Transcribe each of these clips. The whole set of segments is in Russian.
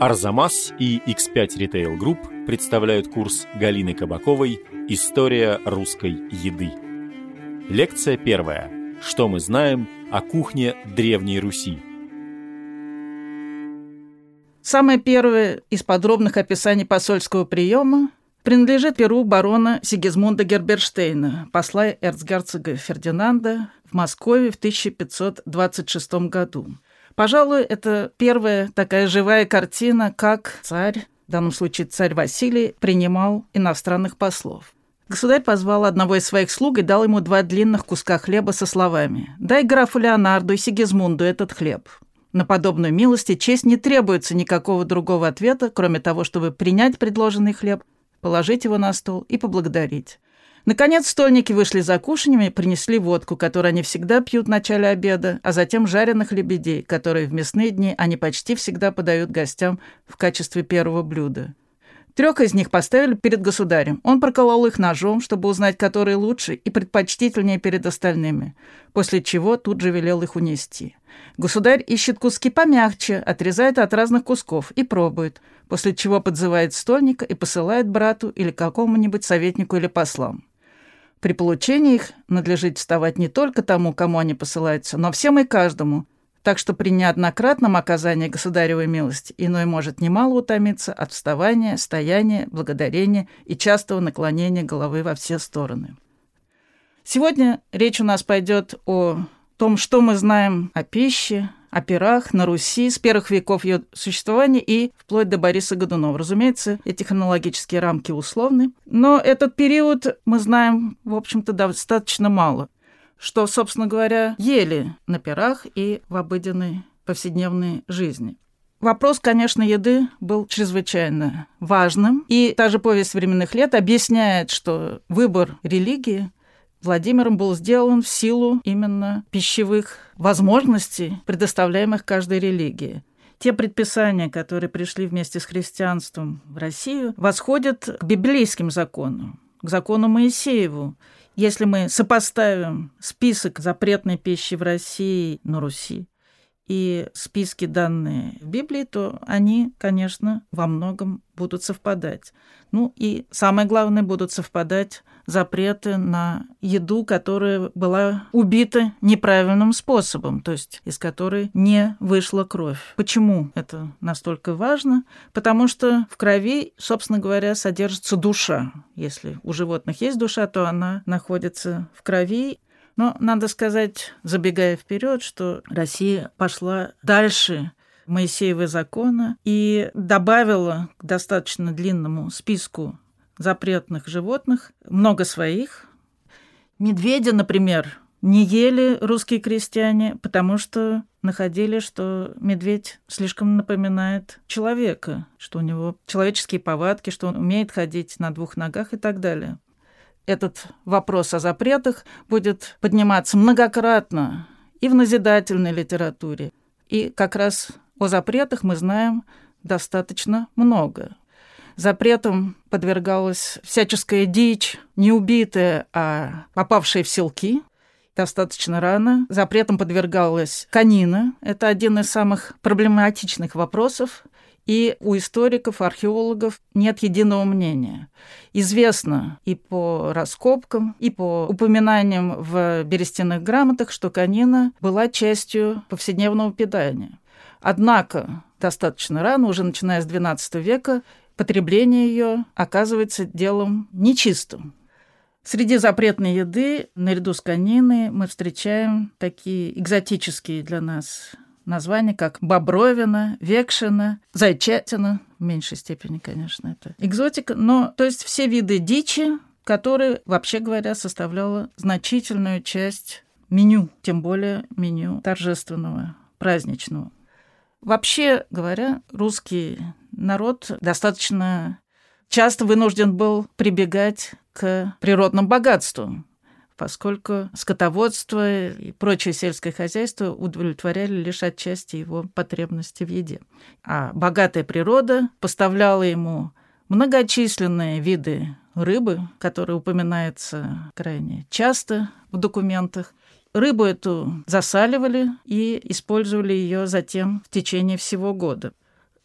Арзамас и X5 Retail Group представляют курс Галины Кабаковой «История русской еды». Лекция первая. Что мы знаем о кухне Древней Руси? Самое первое из подробных описаний посольского приема принадлежит перу барона Сигизмунда Герберштейна, посла эрцгерцога Фердинанда в Москве в 1526 году. Пожалуй, это первая такая живая картина, как царь, в данном случае царь Василий, принимал иностранных послов. Государь позвал одного из своих слуг и дал ему два длинных куска хлеба со словами «Дай графу Леонарду и Сигизмунду этот хлеб». На подобную милость и честь не требуется никакого другого ответа, кроме того, чтобы принять предложенный хлеб, положить его на стол и поблагодарить. Наконец стольники вышли за кушаньем и принесли водку, которую они всегда пьют в начале обеда, а затем жареных лебедей, которые в мясные дни они почти всегда подают гостям в качестве первого блюда. Трех из них поставили перед государем. Он проколол их ножом, чтобы узнать, который лучше и предпочтительнее перед остальными, после чего тут же велел их унести. Государь ищет куски помягче, отрезает от разных кусков и пробует, после чего подзывает стольника и посылает брату или какому-нибудь советнику или послам. При получении их надлежит вставать не только тому, кому они посылаются, но всем и каждому. Так что при неоднократном оказании государевой милости иной может немало утомиться от вставания, стояния, благодарения и частого наклонения головы во все стороны. Сегодня речь у нас пойдет о том, что мы знаем о пище, о пирах на Руси с первых веков ее существования и вплоть до Бориса Годунова. Разумеется, эти хронологические рамки условны, но этот период мы знаем, в общем-то, достаточно мало, что, собственно говоря, ели на пирах и в обыденной повседневной жизни. Вопрос, конечно, еды был чрезвычайно важным. И та же повесть временных лет объясняет, что выбор религии Владимиром был сделан в силу именно пищевых возможностей, предоставляемых каждой религии. Те предписания, которые пришли вместе с христианством в Россию, восходят к библейским законам, к закону Моисееву. Если мы сопоставим список запретной пищи в России на Руси и списки, данные в Библии, то они, конечно, во многом будут совпадать. Ну и самое главное, будут совпадать запреты на еду, которая была убита неправильным способом, то есть из которой не вышла кровь. Почему это настолько важно? Потому что в крови, собственно говоря, содержится душа. Если у животных есть душа, то она находится в крови, но надо сказать, забегая вперед, что Россия пошла дальше Моисеева закона и добавила к достаточно длинному списку запретных животных много своих. Медведя, например, не ели русские крестьяне, потому что находили, что медведь слишком напоминает человека, что у него человеческие повадки, что он умеет ходить на двух ногах и так далее этот вопрос о запретах будет подниматься многократно и в назидательной литературе. И как раз о запретах мы знаем достаточно много. Запретом подвергалась всяческая дичь, не убитая, а попавшая в селки достаточно рано. Запретом подвергалась канина. Это один из самых проблематичных вопросов и у историков, археологов нет единого мнения. Известно и по раскопкам, и по упоминаниям в берестяных грамотах, что конина была частью повседневного питания. Однако достаточно рано, уже начиная с XII века, потребление ее оказывается делом нечистым. Среди запретной еды, наряду с кониной, мы встречаем такие экзотические для нас названия, как Бобровина, Векшина, Зайчатина, в меньшей степени, конечно, это экзотика, но то есть все виды дичи, которые, вообще говоря, составляла значительную часть меню, тем более меню торжественного, праздничного. Вообще говоря, русский народ достаточно часто вынужден был прибегать к природным богатствам поскольку скотоводство и прочее сельское хозяйство удовлетворяли лишь отчасти его потребности в еде. А богатая природа поставляла ему многочисленные виды рыбы, которые упоминаются крайне часто в документах. Рыбу эту засаливали и использовали ее затем в течение всего года.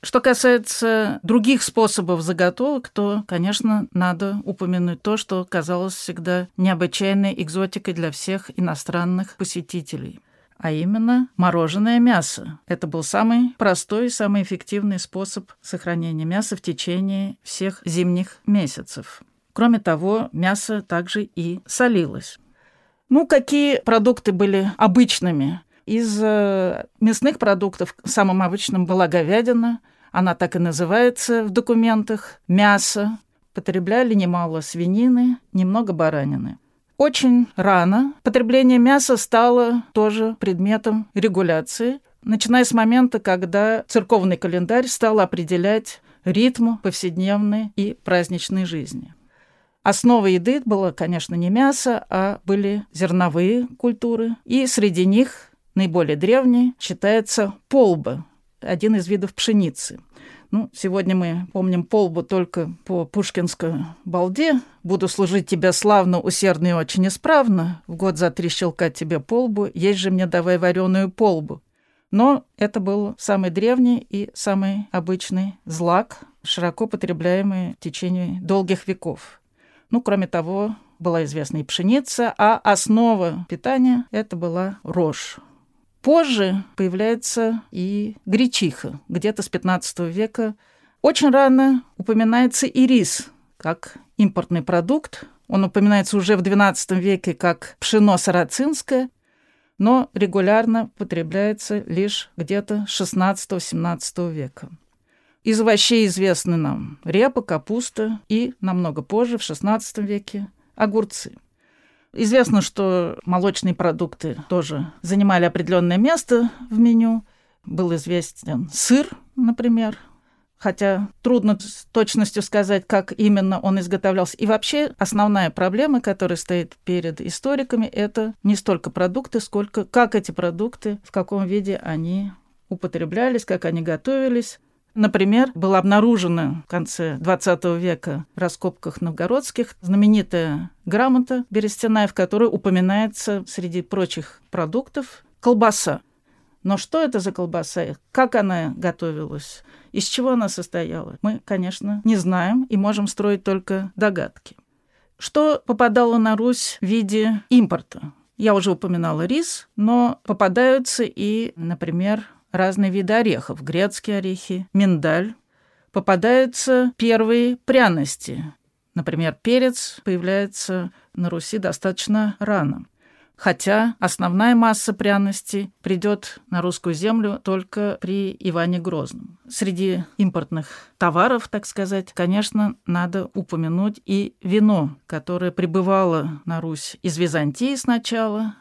Что касается других способов заготовок, то, конечно, надо упомянуть то, что казалось всегда необычайной экзотикой для всех иностранных посетителей а именно мороженое мясо. Это был самый простой и самый эффективный способ сохранения мяса в течение всех зимних месяцев. Кроме того, мясо также и солилось. Ну, какие продукты были обычными? Из э, мясных продуктов самым обычным была говядина, она так и называется в документах, мясо. Потребляли немало свинины, немного баранины. Очень рано потребление мяса стало тоже предметом регуляции, начиная с момента, когда церковный календарь стал определять ритм повседневной и праздничной жизни. Основой еды было, конечно, не мясо, а были зерновые культуры, и среди них наиболее древний считается полба, один из видов пшеницы. Ну, сегодня мы помним полбу только по пушкинской балде. «Буду служить тебе славно, усердно и очень исправно. В год за три щелка тебе полбу, есть же мне давай вареную полбу». Но это был самый древний и самый обычный злак, широко потребляемый в течение долгих веков. Ну, кроме того, была известна и пшеница, а основа питания – это была рожь. Позже появляется и гречиха, где-то с 15 века. Очень рано упоминается и рис, как импортный продукт. Он упоминается уже в XII веке как пшено сарацинское, но регулярно потребляется лишь где-то 16-17 века. Из овощей известны нам репа, капуста и, намного позже, в XVI веке, огурцы. Известно, что молочные продукты тоже занимали определенное место в меню. Был известен сыр, например, хотя трудно с точностью сказать, как именно он изготовлялся. И вообще основная проблема, которая стоит перед историками, это не столько продукты, сколько как эти продукты, в каком виде они употреблялись, как они готовились. Например, была обнаружена в конце XX века в раскопках новгородских знаменитая грамота берестяная, в которой упоминается среди прочих продуктов колбаса. Но что это за колбаса? Как она готовилась? Из чего она состояла? Мы, конечно, не знаем и можем строить только догадки. Что попадало на Русь в виде импорта? Я уже упоминала рис, но попадаются и, например, разные виды орехов, грецкие орехи, миндаль. Попадаются первые пряности. Например, перец появляется на Руси достаточно рано. Хотя основная масса пряностей придет на русскую землю только при Иване Грозном. Среди импортных товаров, так сказать, конечно, надо упомянуть и вино, которое прибывало на Русь из Византии сначала,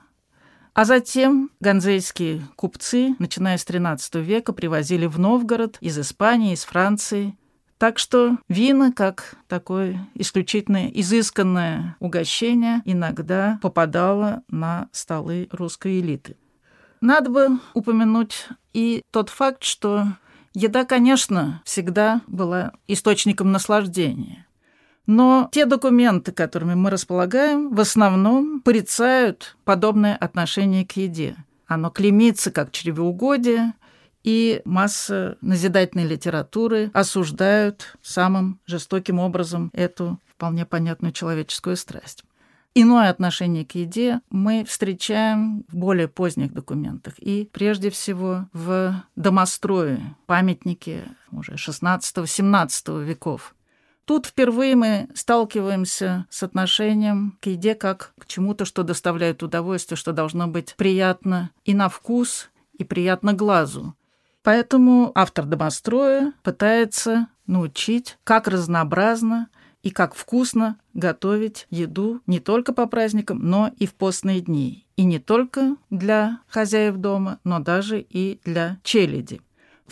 а затем ганзейские купцы, начиная с XIII века, привозили в Новгород из Испании, из Франции. Так что вина, как такое исключительно изысканное угощение, иногда попадало на столы русской элиты. Надо бы упомянуть и тот факт, что еда, конечно, всегда была источником наслаждения. Но те документы, которыми мы располагаем, в основном порицают подобное отношение к еде. Оно клеймится как чревоугодие, и масса назидательной литературы осуждают самым жестоким образом эту вполне понятную человеческую страсть. Иное отношение к еде мы встречаем в более поздних документах и прежде всего в домострое, памятники уже 16-17 веков. Тут впервые мы сталкиваемся с отношением к еде как к чему-то, что доставляет удовольствие, что должно быть приятно и на вкус, и приятно глазу. Поэтому автор домостроя пытается научить, как разнообразно и как вкусно готовить еду не только по праздникам, но и в постные дни. И не только для хозяев дома, но даже и для челяди.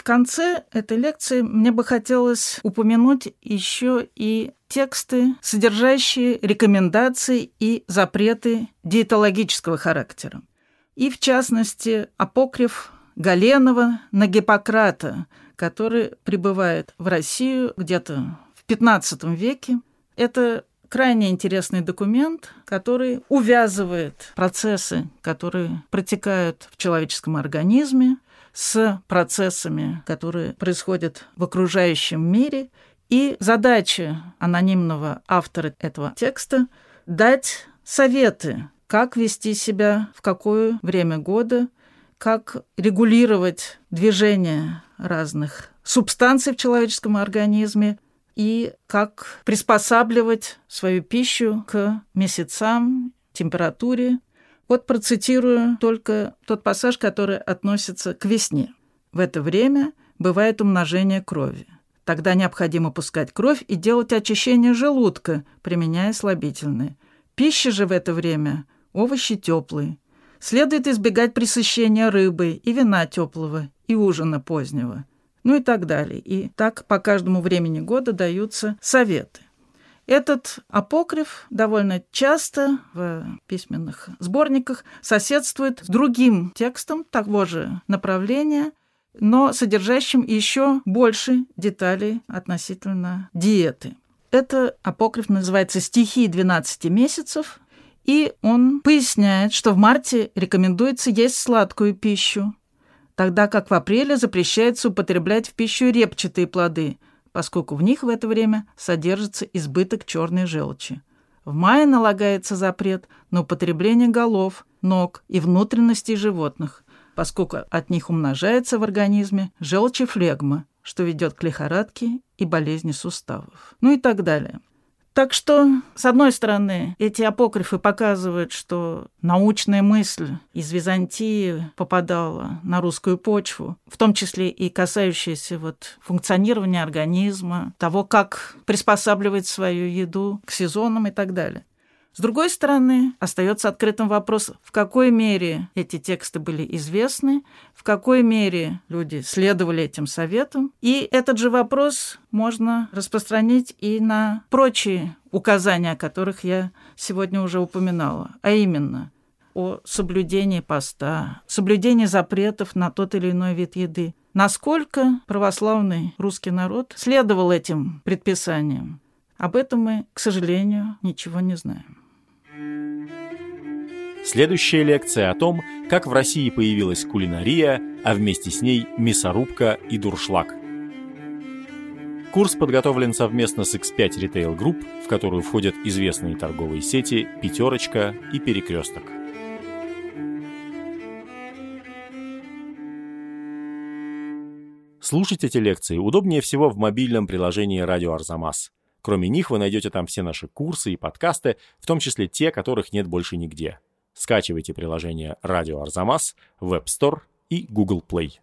В конце этой лекции мне бы хотелось упомянуть еще и тексты, содержащие рекомендации и запреты диетологического характера. И, в частности, апокриф Галенова на Гиппократа, который прибывает в Россию где-то в XV веке. Это крайне интересный документ, который увязывает процессы, которые протекают в человеческом организме, с процессами, которые происходят в окружающем мире. И задача анонимного автора этого текста – дать советы, как вести себя в какое время года, как регулировать движение разных субстанций в человеческом организме и как приспосабливать свою пищу к месяцам, температуре. Вот процитирую только тот пассаж, который относится к весне. В это время бывает умножение крови. Тогда необходимо пускать кровь и делать очищение желудка, применяя слабительные. Пища же в это время – овощи теплые. Следует избегать пресыщения рыбы и вина теплого, и ужина позднего. Ну и так далее. И так по каждому времени года даются советы. Этот апокриф довольно часто в письменных сборниках соседствует с другим текстом того же направления, но содержащим еще больше деталей относительно диеты. Это апокриф называется «Стихи 12 месяцев», и он поясняет, что в марте рекомендуется есть сладкую пищу, тогда как в апреле запрещается употреблять в пищу репчатые плоды, поскольку в них в это время содержится избыток черной желчи. В мае налагается запрет на употребление голов, ног и внутренностей животных, поскольку от них умножается в организме желчь и флегма, что ведет к лихорадке и болезни суставов. Ну и так далее. Так что, с одной стороны, эти апокрифы показывают, что научная мысль из Византии попадала на русскую почву, в том числе и касающаяся вот функционирования организма, того, как приспосабливать свою еду к сезонам и так далее. С другой стороны, остается открытым вопрос, в какой мере эти тексты были известны, в какой мере люди следовали этим советам. И этот же вопрос можно распространить и на прочие указания, о которых я сегодня уже упоминала, а именно о соблюдении поста, соблюдении запретов на тот или иной вид еды. Насколько православный русский народ следовал этим предписаниям, об этом мы, к сожалению, ничего не знаем. Следующая лекция о том, как в России появилась кулинария, а вместе с ней мясорубка и дуршлаг. Курс подготовлен совместно с X5 Retail Group, в которую входят известные торговые сети «Пятерочка» и «Перекресток». Слушать эти лекции удобнее всего в мобильном приложении «Радио Арзамас». Кроме них вы найдете там все наши курсы и подкасты, в том числе те, которых нет больше нигде. Скачивайте приложение «Радио Арзамас» в App Store и Google Play.